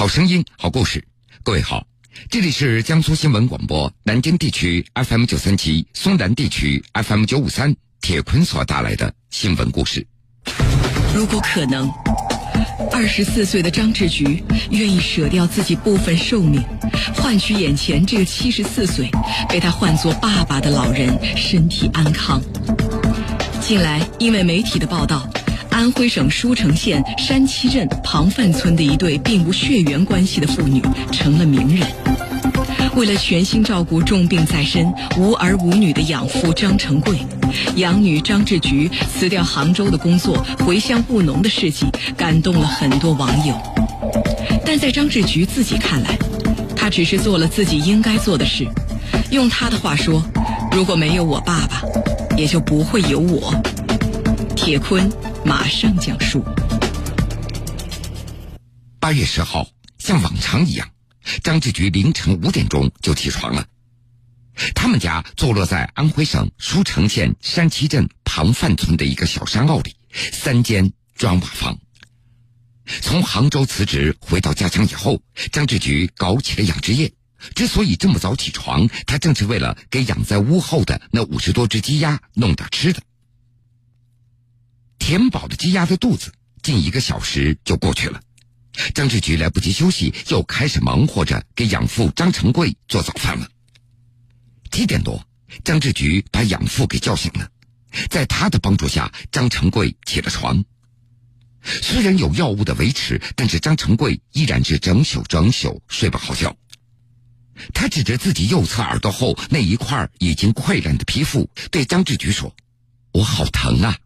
好声音，好故事。各位好，这里是江苏新闻广播南京地区 FM 九三七、松南地区 FM 九五三。铁坤所带来的新闻故事。如果可能，二十四岁的张志菊愿意舍掉自己部分寿命，换取眼前这个七十四岁被他唤作爸爸的老人身体安康。近来，因为媒体的报道。安徽省舒城县山七镇庞范村的一对并无血缘关系的父女成了名人。为了全心照顾重病在身、无儿无女的养父张成贵，养女张志菊辞掉杭州的工作，回乡务农的事迹感动了很多网友。但在张志菊自己看来，她只是做了自己应该做的事。用她的话说：“如果没有我爸爸，也就不会有我。”铁坤。马上讲述。八月十号，像往常一样，张志菊凌晨五点钟就起床了。他们家坐落在安徽省舒城县山七镇庞范村的一个小山坳里，三间砖瓦房。从杭州辞职回到家乡以后，张志菊搞起了养殖业。之所以这么早起床，他正是为了给养在屋后的那五十多只鸡鸭弄点吃的。填饱了鸡鸭的肚子，近一个小时就过去了。张志菊来不及休息，又开始忙活着给养父张成贵做早饭了。七点多，张志菊把养父给叫醒了，在他的帮助下，张成贵起了床。虽然有药物的维持，但是张成贵依然是整宿整宿睡不好觉。他指着自己右侧耳朵后那一块已经溃烂的皮肤，对张志菊说：“我好疼啊！”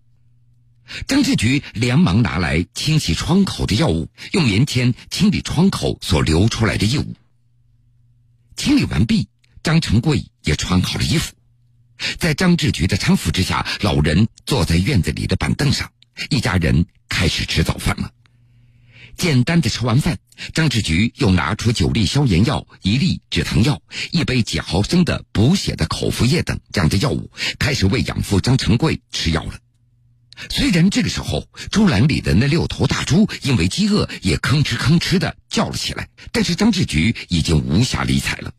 张志菊连忙拿来清洗窗口的药物，用棉签清理窗口所流出来的异物。清理完毕，张成贵也穿好了衣服，在张志菊的搀扶之下，老人坐在院子里的板凳上，一家人开始吃早饭了。简单的吃完饭，张志菊又拿出九粒消炎药、一粒止疼药、一杯几毫升的补血的口服液等这样的药物，开始为养父张成贵吃药了。虽然这个时候猪栏里的那六头大猪因为饥饿也吭哧吭哧的叫了起来，但是张志菊已经无暇理睬了。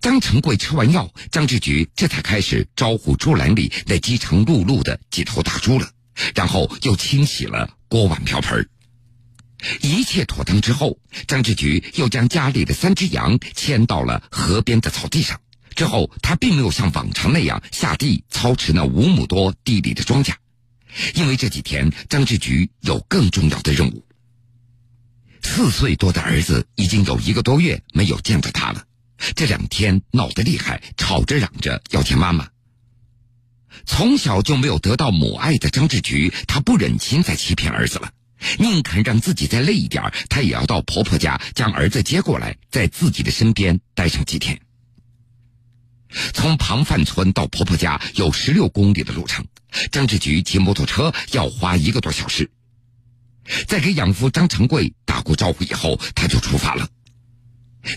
张成贵吃完药，张志菊这才开始招呼猪栏里那饥肠辘辘的几头大猪了，然后又清洗了锅碗瓢盆。一切妥当之后，张志菊又将家里的三只羊牵到了河边的草地上。之后，他并没有像往常那样下地操持那五亩多地里的庄稼。因为这几天张志菊有更重要的任务。四岁多的儿子已经有一个多月没有见着他了，这两天闹得厉害，吵着嚷着要见妈妈。从小就没有得到母爱的张志菊，她不忍心再欺骗儿子了，宁肯让自己再累一点，她也要到婆婆家将儿子接过来，在自己的身边待上几天。从庞范村到婆婆家有十六公里的路程。张志菊骑摩托车要花一个多小时，在给养父张成贵打过招呼以后，他就出发了。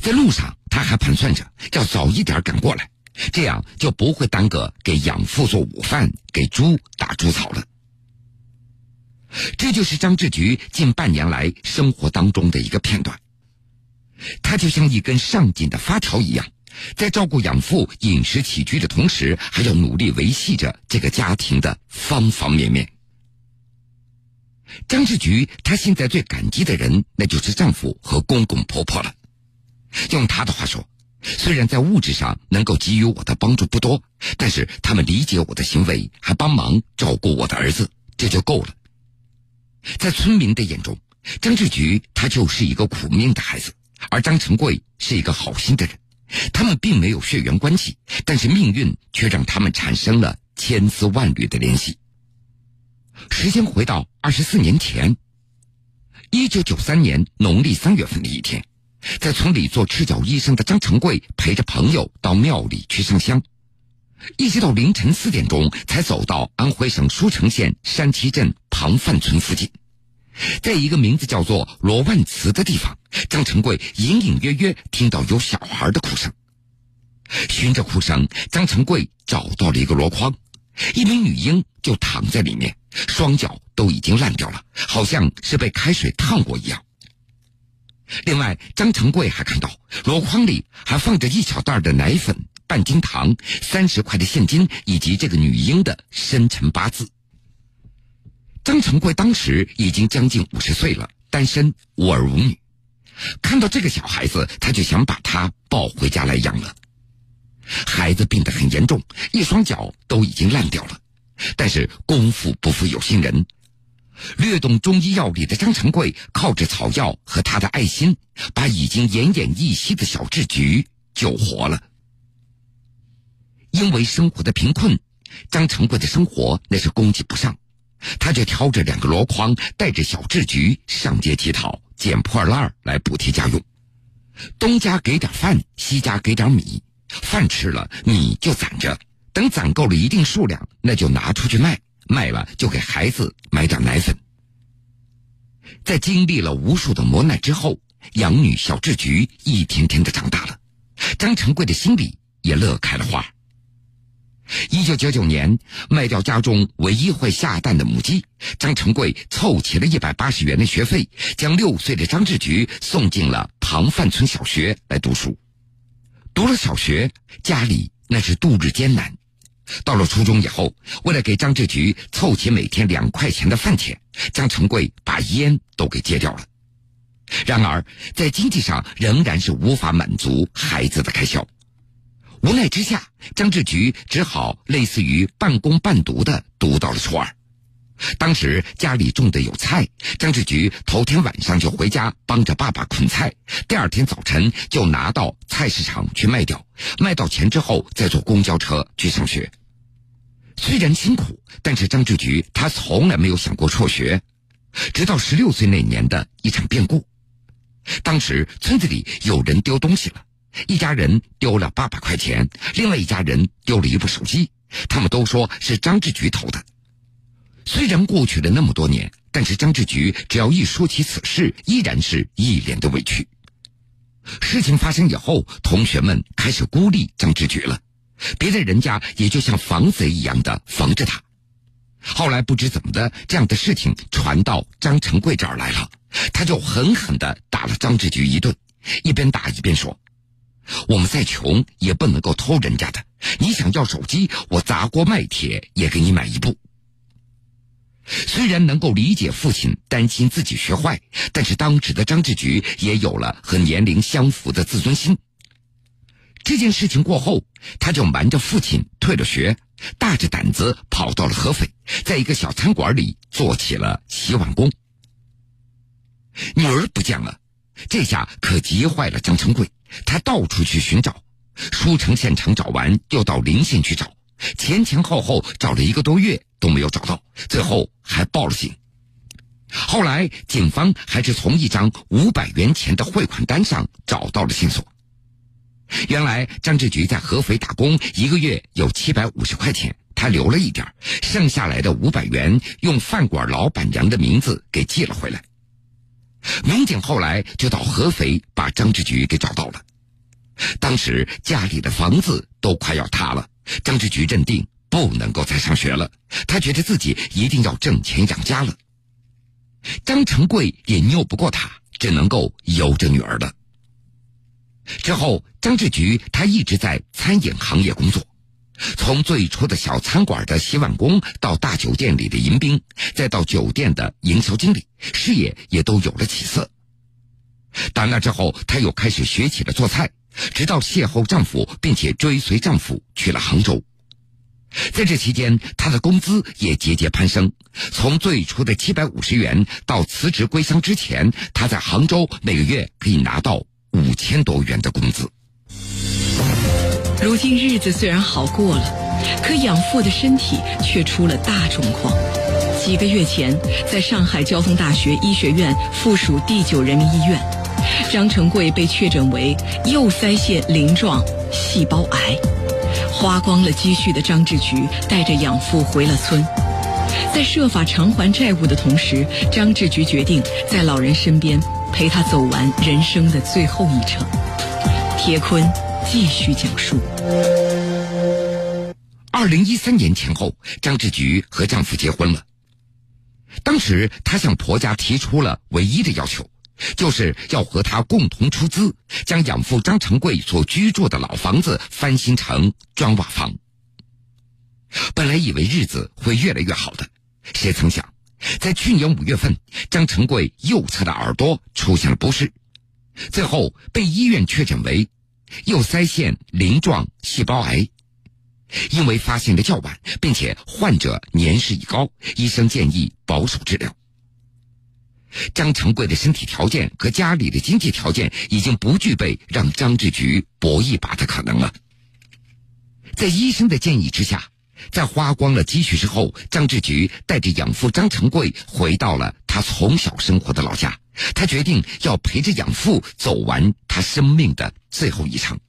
在路上，他还盘算着要早一点赶过来，这样就不会耽搁给养父做午饭、给猪打猪草了。这就是张志菊近半年来生活当中的一个片段。他就像一根上紧的发条一样。在照顾养父饮食起居的同时，还要努力维系着这个家庭的方方面面。张志菊，她现在最感激的人，那就是丈夫和公公婆婆了。用她的话说，虽然在物质上能够给予我的帮助不多，但是他们理解我的行为，还帮忙照顾我的儿子，这就够了。在村民的眼中，张志菊她就是一个苦命的孩子，而张成贵是一个好心的人。他们并没有血缘关系，但是命运却让他们产生了千丝万缕的联系。时间回到二十四年前，一九九三年农历三月份的一天，在村里做赤脚医生的张成贵陪着朋友到庙里去上香，一直到凌晨四点钟才走到安徽省舒城县山七镇庞范村附近。在一个名字叫做罗万慈的地方，张成贵隐隐约约听到有小孩的哭声。循着哭声，张成贵找到了一个箩筐，一名女婴就躺在里面，双脚都已经烂掉了，好像是被开水烫过一样。另外，张成贵还看到箩筐里还放着一小袋的奶粉、半斤糖、三十块的现金，以及这个女婴的生辰八字。张成贵当时已经将近五十岁了，单身，无儿无女。看到这个小孩子，他就想把他抱回家来养了。孩子病得很严重，一双脚都已经烂掉了。但是功夫不负有心人。略懂中医药理的张成贵，靠着草药和他的爱心，把已经奄奄一息的小智菊救活了。因为生活的贫困，张成贵的生活那是供给不上，他就挑着两个箩筐，带着小智菊上街乞讨，捡破烂来补贴家用。东家给点饭，西家给点米，饭吃了，米就攒着，等攒够了一定数量，那就拿出去卖。卖了就给孩子买点奶粉。在经历了无数的磨难之后，养女小智菊一天天的长大了，张成贵的心里也乐开了花。一九九九年，卖掉家中唯一会下蛋的母鸡，张成贵凑齐了一百八十元的学费，将六岁的张志菊送进了庞范村小学来读书。读了小学，家里那是度日艰难。到了初中以后，为了给张志菊凑齐每天两块钱的饭钱，张成贵把烟都给戒掉了。然而，在经济上仍然是无法满足孩子的开销。无奈之下，张志菊只好类似于半工半读的读到了初二。当时家里种的有菜，张志菊头天晚上就回家帮着爸爸捆菜，第二天早晨就拿到菜市场去卖掉，卖到钱之后再坐公交车去上学。虽然辛苦，但是张志菊他从来没有想过辍学。直到十六岁那年的一场变故，当时村子里有人丢东西了，一家人丢了八百块钱，另外一家人丢了一部手机，他们都说是张志菊偷的。虽然过去了那么多年，但是张志菊只要一说起此事，依然是一脸的委屈。事情发生以后，同学们开始孤立张志菊了。别的人家也就像防贼一样的防着他。后来不知怎么的，这样的事情传到张成贵这儿来了，他就狠狠的打了张志菊一顿，一边打一边说：“我们再穷也不能够偷人家的。你想要手机，我砸锅卖铁也给你买一部。”虽然能够理解父亲担心自己学坏，但是当时的张志菊也有了和年龄相符的自尊心。这件事情过后，他就瞒着父亲退了学，大着胆子跑到了合肥，在一个小餐馆里做起了洗碗工。女儿不见了，这下可急坏了张成贵。他到处去寻找，舒城县城找完，又到临县去找，前前后后找了一个多月都没有找到，最后还报了警。后来警方还是从一张五百元钱的汇款单上找到了线索。原来张志菊在合肥打工，一个月有七百五十块钱，他留了一点剩下来的五百元用饭馆老板娘的名字给寄了回来。民警后来就到合肥把张志菊给找到了。当时家里的房子都快要塌了，张志菊认定不能够再上学了，他觉得自己一定要挣钱养家了。张成贵也拗不过他，只能够由着女儿了。之后，张志菊他一直在餐饮行业工作，从最初的小餐馆的洗碗工，到大酒店里的迎宾，再到酒店的营销经理，事业也都有了起色。打那之后，她又开始学起了做菜，直到邂逅丈夫，并且追随丈夫去了杭州。在这期间，她的工资也节节攀升，从最初的七百五十元，到辞职归乡之前，她在杭州每个月可以拿到。五千多元的工资。如今日子虽然好过了，可养父的身体却出了大状况。几个月前，在上海交通大学医学院附属第九人民医院，张成贵被确诊为右腮腺鳞状细胞癌。花光了积蓄的张志菊带着养父回了村，在设法偿还债务的同时，张志菊决定在老人身边。陪他走完人生的最后一程。铁坤继续讲述：二零一三年前后，张志菊和丈夫结婚了。当时她向婆家提出了唯一的要求，就是要和他共同出资，将养父张成贵所居住的老房子翻新成砖瓦房。本来以为日子会越来越好的，谁曾想，在去年五月份，张成贵右侧的耳朵出现了不适，最后被医院确诊为右腮腺鳞状细胞癌。因为发现的较晚，并且患者年事已高，医生建议保守治疗。张成贵的身体条件和家里的经济条件已经不具备让张志菊搏一把的可能了。在医生的建议之下。在花光了积蓄之后，张志菊带着养父张成贵回到了他从小生活的老家。他决定要陪着养父走完他生命的最后一程。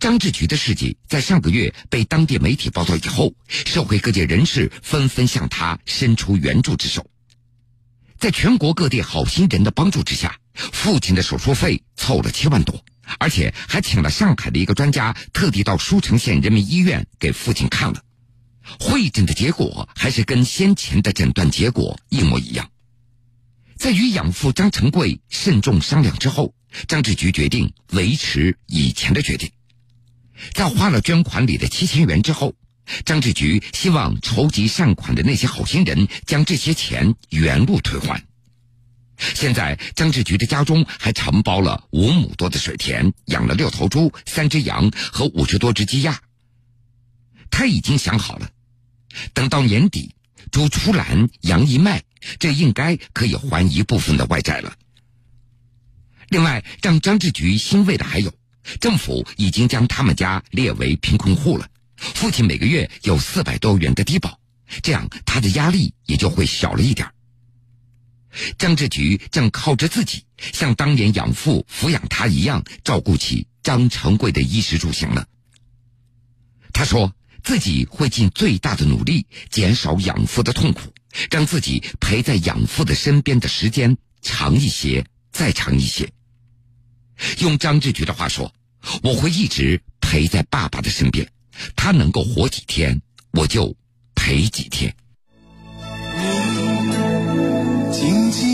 张志菊的事迹在上个月被当地媒体报道以后，社会各界人士纷纷向他伸出援助之手。在全国各地好心人的帮助之下，父亲的手术费凑了七万多。而且还请了上海的一个专家，特地到舒城县人民医院给父亲看了。会诊的结果还是跟先前的诊断结果一模一样。在与养父张成贵慎重商量之后，张志菊决定维持以前的决定。在花了捐款里的七千元之后，张志菊希望筹集善款的那些好心人将这些钱原路退还。现在，张志菊的家中还承包了五亩多的水田，养了六头猪、三只羊和五十多只鸡鸭。他已经想好了，等到年底，猪出栏，羊一卖，这应该可以还一部分的外债了。另外，让张志菊欣慰的还有，政府已经将他们家列为贫困户了，父亲每个月有四百多元的低保，这样他的压力也就会小了一点。张志菊正靠着自己，像当年养父抚养他一样，照顾起张成贵的衣食住行了。他说自己会尽最大的努力，减少养父的痛苦，让自己陪在养父的身边的时间长一些，再长一些。用张志菊的话说：“我会一直陪在爸爸的身边，他能够活几天，我就陪几天。”静静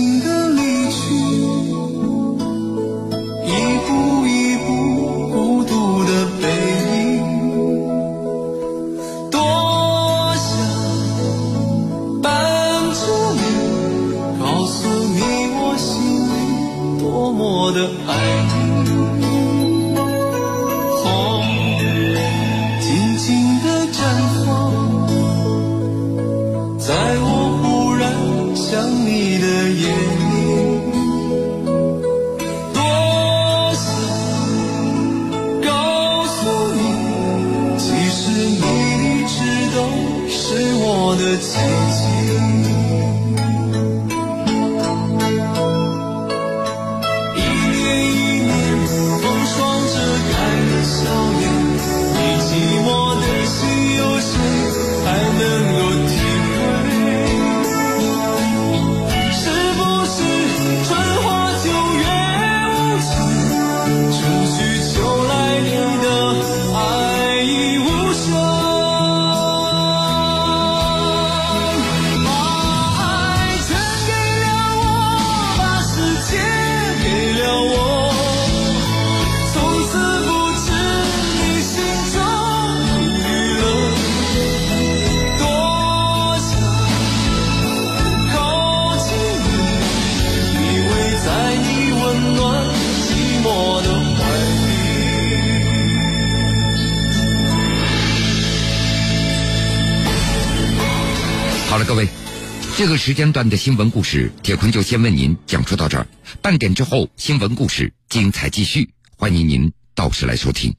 这个时间段的新闻故事，铁坤就先为您讲述到这儿。半点之后，新闻故事精彩继续，欢迎您到时来收听。